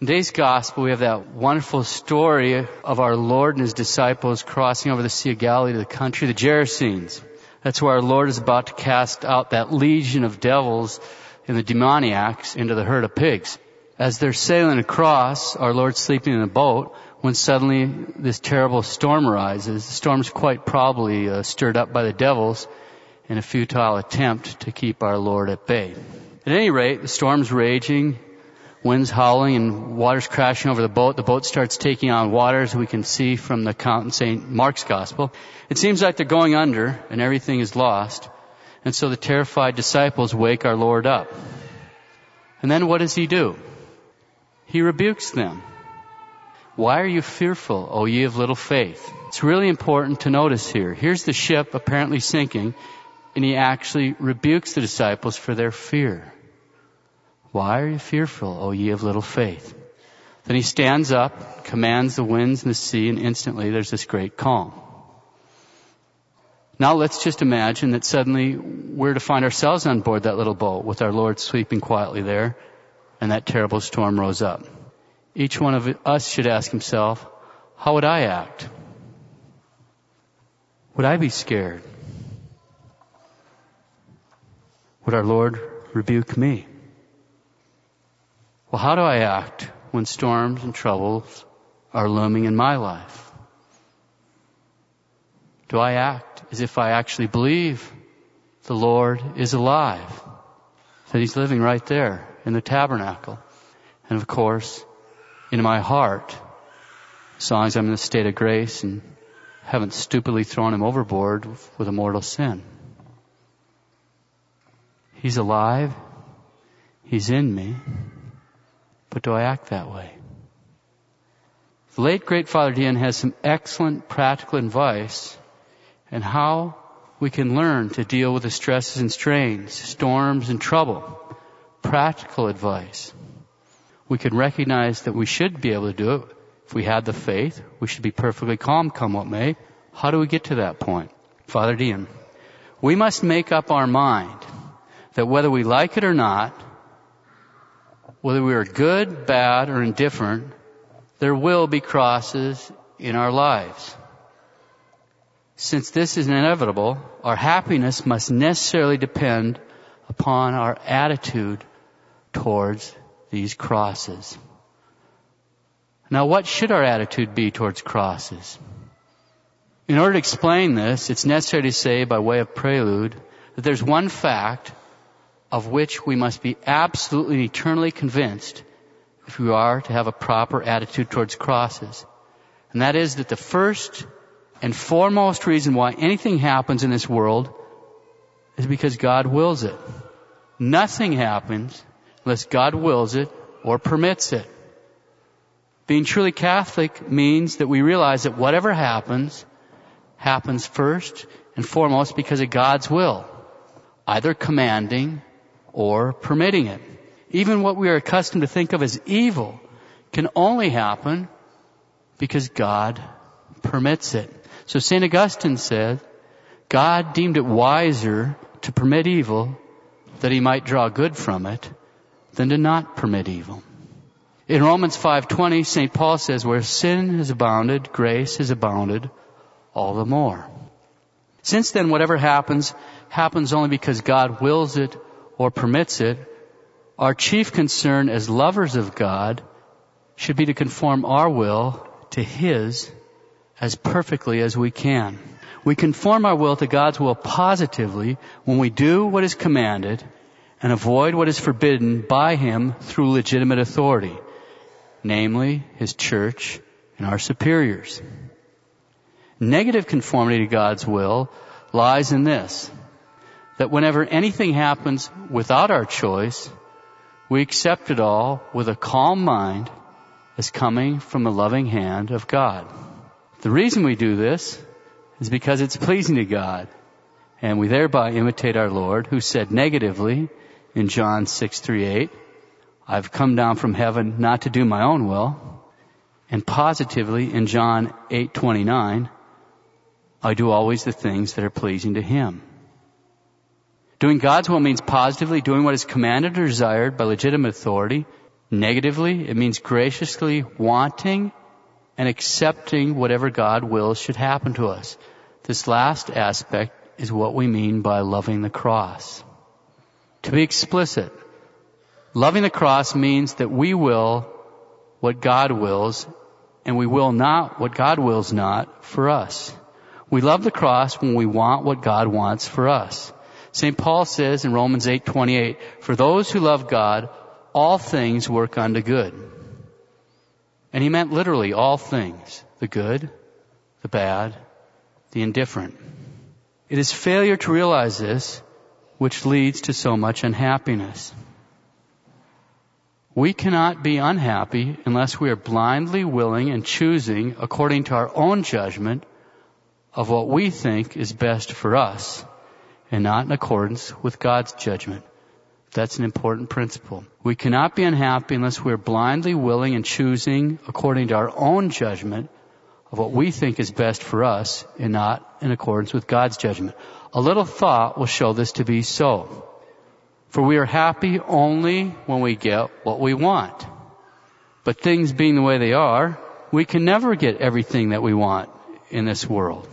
In today's gospel, we have that wonderful story of our Lord and his disciples crossing over the Sea of Galilee to the country of the Gerasenes. That's where our Lord is about to cast out that legion of devils and the demoniacs into the herd of pigs. As they're sailing across, our Lord sleeping in a boat, when suddenly this terrible storm arises. The storm's quite probably uh, stirred up by the devils in a futile attempt to keep our Lord at bay. At any rate, the storm's raging, winds howling and water's crashing over the boat. The boat starts taking on water as we can see from the account in St. Mark's Gospel. It seems like they're going under and everything is lost. And so the terrified disciples wake our Lord up. And then what does he do? He rebukes them. Why are you fearful, O ye of little faith? It's really important to notice here. Here's the ship apparently sinking, and he actually rebukes the disciples for their fear. Why are you fearful, O ye of little faith? Then he stands up, commands the winds and the sea, and instantly there's this great calm. Now let's just imagine that suddenly we're to find ourselves on board that little boat with our Lord sleeping quietly there, and that terrible storm rose up. Each one of us should ask himself, how would I act? Would I be scared? Would our Lord rebuke me? Well, how do I act when storms and troubles are looming in my life? Do I act as if I actually believe the Lord is alive? That He's living right there in the tabernacle. And of course, in my heart, as long as I'm in a state of grace and haven't stupidly thrown Him overboard with a mortal sin. He's alive. He's in me. But do I act that way? The late great Father Dean has some excellent practical advice on how we can learn to deal with the stresses and strains, storms and trouble. Practical advice. We can recognize that we should be able to do it. If we had the faith, we should be perfectly calm come what may. How do we get to that point? Father Dean, we must make up our mind that whether we like it or not, whether we are good, bad, or indifferent, there will be crosses in our lives. Since this is inevitable, our happiness must necessarily depend upon our attitude towards these crosses. Now what should our attitude be towards crosses? In order to explain this, it's necessary to say by way of prelude that there's one fact of which we must be absolutely eternally convinced if we are to have a proper attitude towards crosses. And that is that the first and foremost reason why anything happens in this world is because God wills it. Nothing happens unless God wills it or permits it. Being truly Catholic means that we realize that whatever happens, happens first and foremost because of God's will. Either commanding or permitting it. Even what we are accustomed to think of as evil can only happen because God permits it. So St. Augustine said, God deemed it wiser to permit evil that he might draw good from it than to not permit evil. In Romans 5:20, St. Paul says, where sin has abounded, grace has abounded all the more. Since then, whatever happens, happens only because God wills it or permits it, our chief concern as lovers of God should be to conform our will to His as perfectly as we can. We conform our will to God's will positively when we do what is commanded and avoid what is forbidden by Him through legitimate authority, namely His church and our superiors. Negative conformity to God's will lies in this that whenever anything happens without our choice, we accept it all with a calm mind as coming from the loving hand of God. The reason we do this is because it's pleasing to God, and we thereby imitate our Lord, who said negatively in John 6:38, I've come down from heaven not to do my own will, and positively in John 8:29, I do always the things that are pleasing to Him. Doing God's will means positively doing what is commanded or desired by legitimate authority, Negatively, it means graciously wanting and accepting whatever God wills should happen to us. This last aspect is what we mean by loving the cross. To be explicit, loving the cross means that we will what God wills and we will not what God wills not for us. We love the cross when we want what God wants for us. St. Paul says in Romans 8:28, "For those who love God, all things work unto good." And he meant literally all things, the good, the bad, the indifferent. It is failure to realize this which leads to so much unhappiness. We cannot be unhappy unless we are blindly willing and choosing according to our own judgment of what we think is best for us and not in accordance with God's judgment. That's an important principle. We cannot be unhappy unless we are blindly willing and choosing according to our own judgment of what we think is best for us and not in accordance with God's judgment. A little thought will show this to be so. For we are happy only when we get what we want. But things being the way they are, we can never get everything that we want in this world.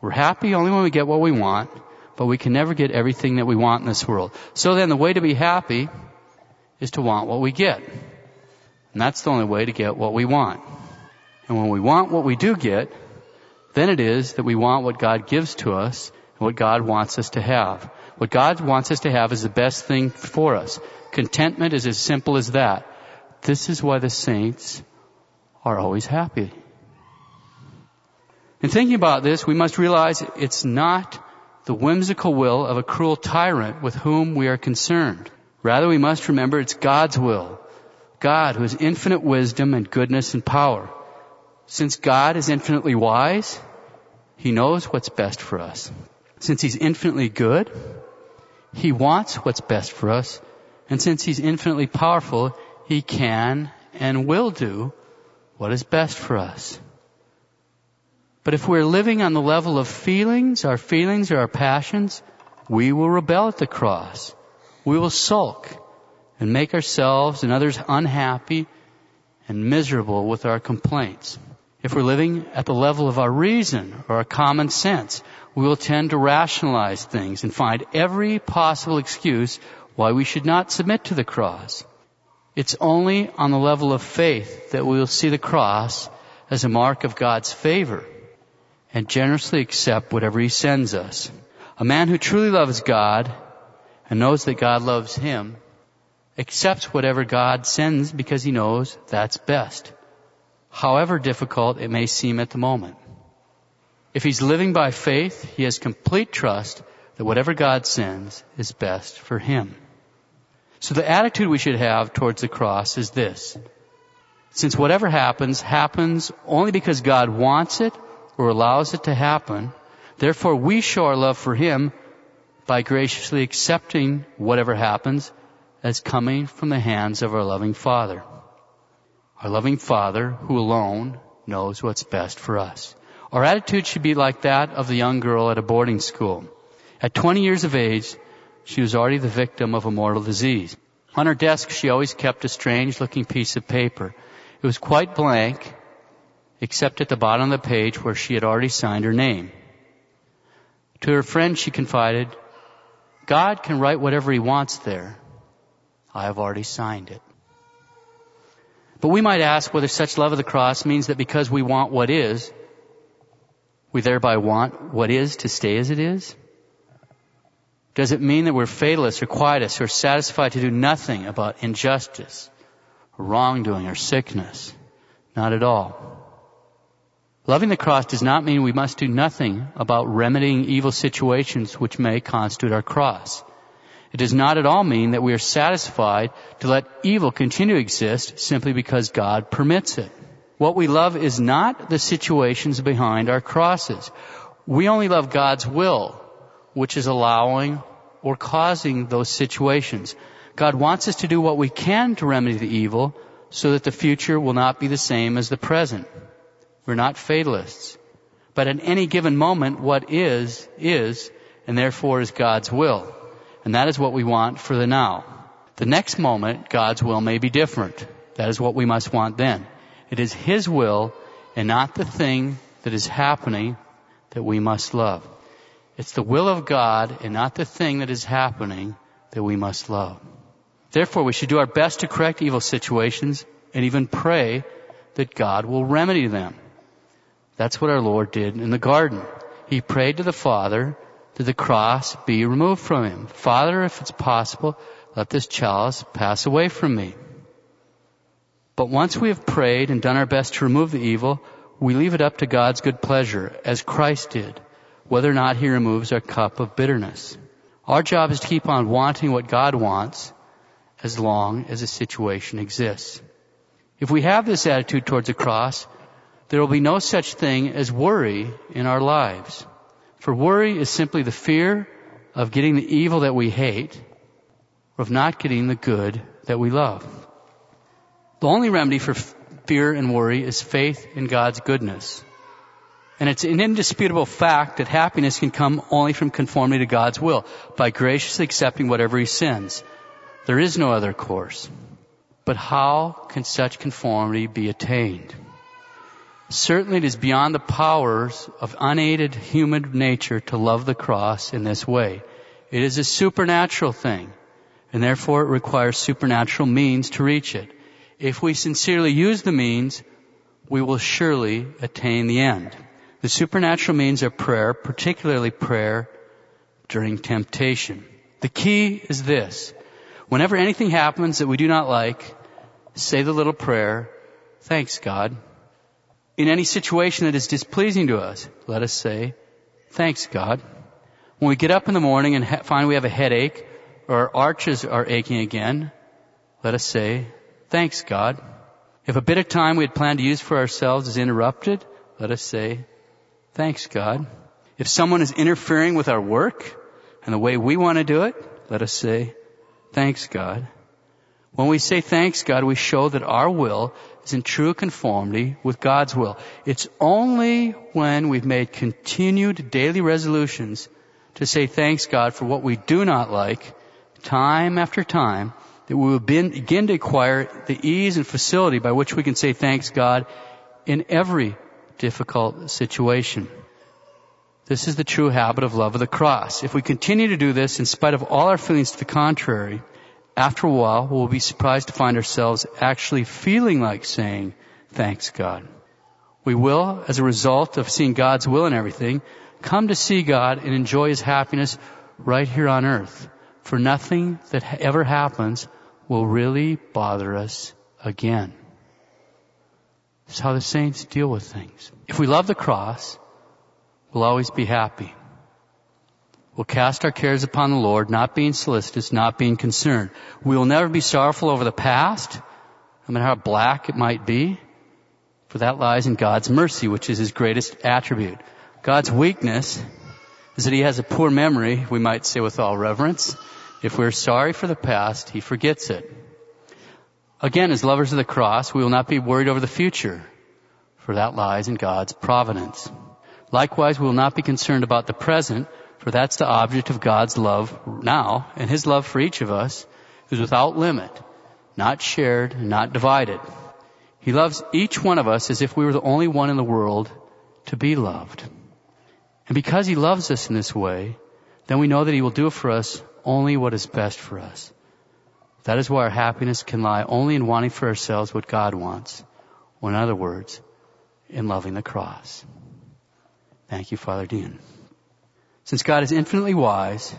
We're happy only when we get what we want, but we can never get everything that we want in this world. So then the way to be happy is to want what we get. And that's the only way to get what we want. And when we want what we do get, then it is that we want what God gives to us and what God wants us to have. What God wants us to have is the best thing for us. Contentment is as simple as that. This is why the saints are always happy. In thinking about this, we must realize it's not the whimsical will of a cruel tyrant with whom we are concerned. Rather, we must remember it's God's will. God who has infinite wisdom and goodness and power. Since God is infinitely wise, He knows what's best for us. Since He's infinitely good, He wants what's best for us. And since He's infinitely powerful, He can and will do what is best for us. But if we're living on the level of feelings, our feelings or our passions, we will rebel at the cross. We will sulk and make ourselves and others unhappy and miserable with our complaints. If we're living at the level of our reason or our common sense, we will tend to rationalize things and find every possible excuse why we should not submit to the cross. It's only on the level of faith that we will see the cross as a mark of God's favor and generously accept whatever He sends us. A man who truly loves God and knows that God loves him accepts whatever God sends because he knows that's best, however difficult it may seem at the moment. If he's living by faith, he has complete trust that whatever God sends is best for him. So the attitude we should have towards the cross is this. Since whatever happens, happens only because God wants it or allows it to happen, therefore we show our love for Him by graciously accepting whatever happens as coming from the hands of our loving Father. Our loving Father, who alone knows what's best for us. Our attitude should be like that of the young girl at a boarding school. At 20 years of age, she was already the victim of a mortal disease. On her desk, she always kept a strange looking piece of paper. It was quite blank, except at the bottom of the page where she had already signed her name. To her friend, she confided, God can write whatever he wants there. I have already signed it. But we might ask whether such love of the cross means that because we want what is, we thereby want what is to stay as it is? Does it mean that we're fatalists or quietists or satisfied to do nothing about injustice, wrongdoing, or sickness? Not at all. Loving the cross does not mean we must do nothing about remedying evil situations which may constitute our cross. It does not at all mean that we are satisfied to let evil continue to exist simply because God permits it. What we love is not the situations behind our crosses. We only love God's will, which is allowing or causing those situations. God wants us to do what we can to remedy the evil so that the future will not be the same as the present. We're not fatalists. But at any given moment, what is, is, and therefore is God's will. And that is what we want for the now. The next moment, God's will may be different. That is what we must want then. It is His will and not the thing that is happening that we must love. It's the will of God and not the thing that is happening that we must love. Therefore, we should do our best to correct evil situations and even pray that God will remedy them. That's what our Lord did in the garden. He prayed to the Father that the cross be removed from him. Father, if it's possible, let this chalice pass away from me. But once we have prayed and done our best to remove the evil, we leave it up to God's good pleasure, as Christ did, whether or not He removes our cup of bitterness. Our job is to keep on wanting what God wants as long as a situation exists. If we have this attitude towards the cross, there will be no such thing as worry in our lives. For worry is simply the fear of getting the evil that we hate or of not getting the good that we love. The only remedy for fear and worry is faith in God's goodness. And it's an indisputable fact that happiness can come only from conformity to God's will, by graciously accepting whatever He sends. There is no other course. But how can such conformity be attained? Certainly it is beyond the powers of unaided human nature to love the cross in this way. It is a supernatural thing, and therefore it requires supernatural means to reach it. If we sincerely use the means, we will surely attain the end. The supernatural means are prayer, particularly prayer during temptation. The key is this. Whenever anything happens that we do not like, say the little prayer, thanks God. In any situation that is displeasing to us, let us say, thanks God. When we get up in the morning and ha- find we have a headache or our arches are aching again, let us say, Thanks, God. If a bit of time we had planned to use for ourselves is interrupted, let us say, Thanks, God. If someone is interfering with our work and the way we want to do it, let us say, Thanks, God. When we say thanks, God, we show that our will is in true conformity with God's will. It's only when we've made continued daily resolutions to say thanks, God, for what we do not like, time after time, that we will begin to acquire the ease and facility by which we can say thanks God in every difficult situation. This is the true habit of love of the cross. If we continue to do this in spite of all our feelings to the contrary, after a while we'll be surprised to find ourselves actually feeling like saying thanks God. We will, as a result of seeing God's will in everything, come to see God and enjoy His happiness right here on earth. For nothing that ever happens will really bother us again. It's how the saints deal with things. If we love the cross, we'll always be happy. We'll cast our cares upon the Lord, not being solicitous, not being concerned. We will never be sorrowful over the past, no matter how black it might be, for that lies in God's mercy, which is His greatest attribute. God's weakness is that He has a poor memory, we might say with all reverence, if we're sorry for the past, He forgets it. Again, as lovers of the cross, we will not be worried over the future, for that lies in God's providence. Likewise, we will not be concerned about the present, for that's the object of God's love now, and His love for each of us is without limit, not shared, not divided. He loves each one of us as if we were the only one in the world to be loved. And because He loves us in this way, then we know that He will do for us only what is best for us. That is why our happiness can lie only in wanting for ourselves what God wants, or in other words, in loving the cross. Thank you, Father Dean. Since God is infinitely wise,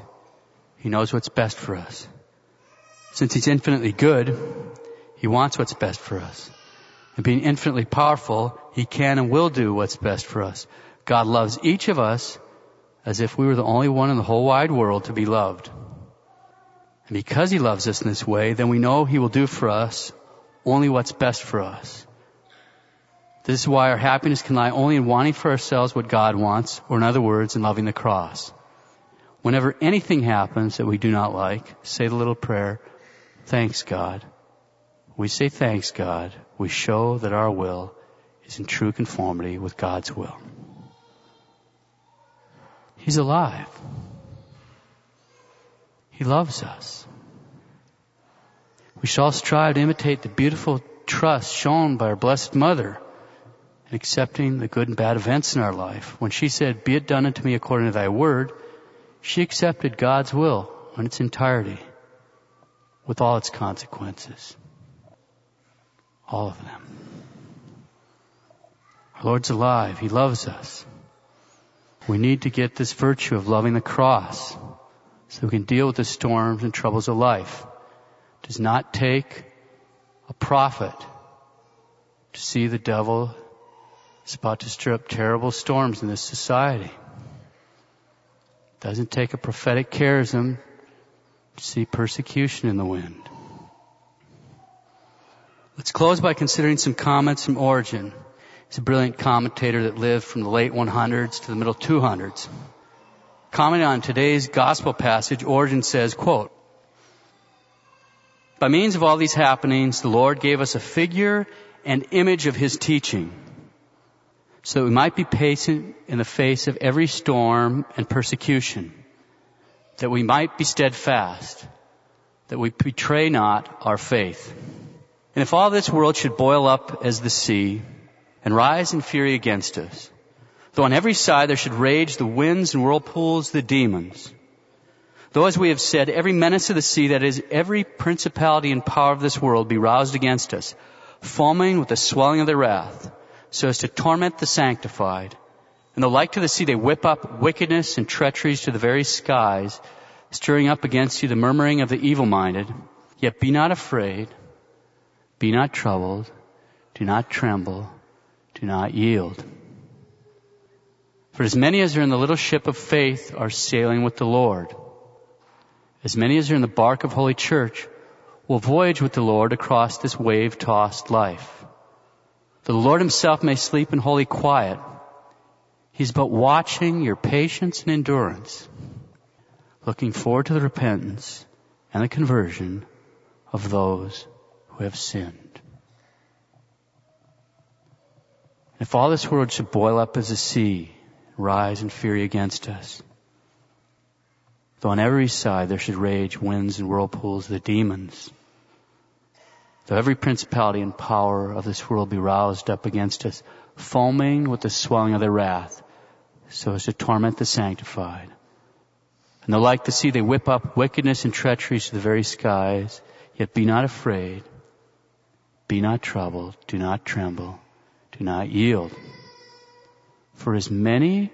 He knows what's best for us. Since He's infinitely good, He wants what's best for us. And being infinitely powerful, He can and will do what's best for us. God loves each of us as if we were the only one in the whole wide world to be loved. And because He loves us in this way, then we know He will do for us only what's best for us. This is why our happiness can lie only in wanting for ourselves what God wants, or in other words, in loving the cross. Whenever anything happens that we do not like, say the little prayer, thanks God. We say thanks God. We show that our will is in true conformity with God's will. He's alive. He loves us. We shall strive to imitate the beautiful trust shown by our Blessed Mother in accepting the good and bad events in our life. When she said, be it done unto me according to thy word, she accepted God's will in its entirety with all its consequences. All of them. Our Lord's alive. He loves us. We need to get this virtue of loving the cross so we can deal with the storms and troubles of life. It does not take a prophet to see the devil is about to stir up terrible storms in this society. It doesn't take a prophetic charism to see persecution in the wind. Let's close by considering some comments from Origen. He's a brilliant commentator that lived from the late 100s to the middle 200s. Commenting on today's gospel passage, Origen says, quote, By means of all these happenings, the Lord gave us a figure and image of His teaching, so that we might be patient in the face of every storm and persecution, that we might be steadfast, that we betray not our faith. And if all this world should boil up as the sea, and rise in fury against us, Though on every side there should rage the winds and whirlpools, the demons. Though as we have said, every menace of the sea, that is, every principality and power of this world be roused against us, foaming with the swelling of their wrath, so as to torment the sanctified. And though like to the sea they whip up wickedness and treacheries to the very skies, stirring up against you the murmuring of the evil-minded, yet be not afraid, be not troubled, do not tremble, do not yield. For as many as are in the little ship of faith are sailing with the Lord. As many as are in the bark of Holy Church will voyage with the Lord across this wave-tossed life. The Lord himself may sleep in holy quiet. He's but watching your patience and endurance, looking forward to the repentance and the conversion of those who have sinned. If all this world should boil up as a sea, rise in fury against us. Though on every side there should rage winds and whirlpools, the demons. Though every principality and power of this world be roused up against us, foaming with the swelling of their wrath, so as to torment the sanctified. And though like the sea they whip up wickedness and treacheries to the very skies, yet be not afraid, be not troubled, do not tremble, do not yield. For as many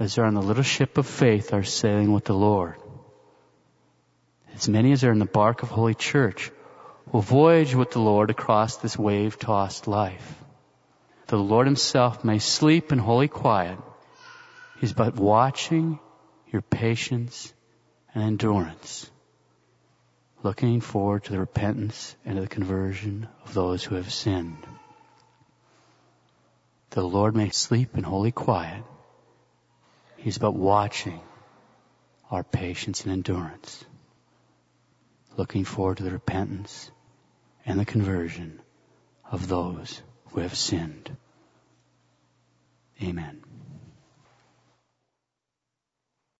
as are on the little ship of faith are sailing with the Lord. As many as are in the bark of Holy Church will voyage with the Lord across this wave-tossed life. The Lord himself may sleep in holy quiet. He's but watching your patience and endurance, looking forward to the repentance and to the conversion of those who have sinned the Lord may sleep in holy quiet. He's but watching our patience and endurance, looking forward to the repentance and the conversion of those who have sinned. Amen.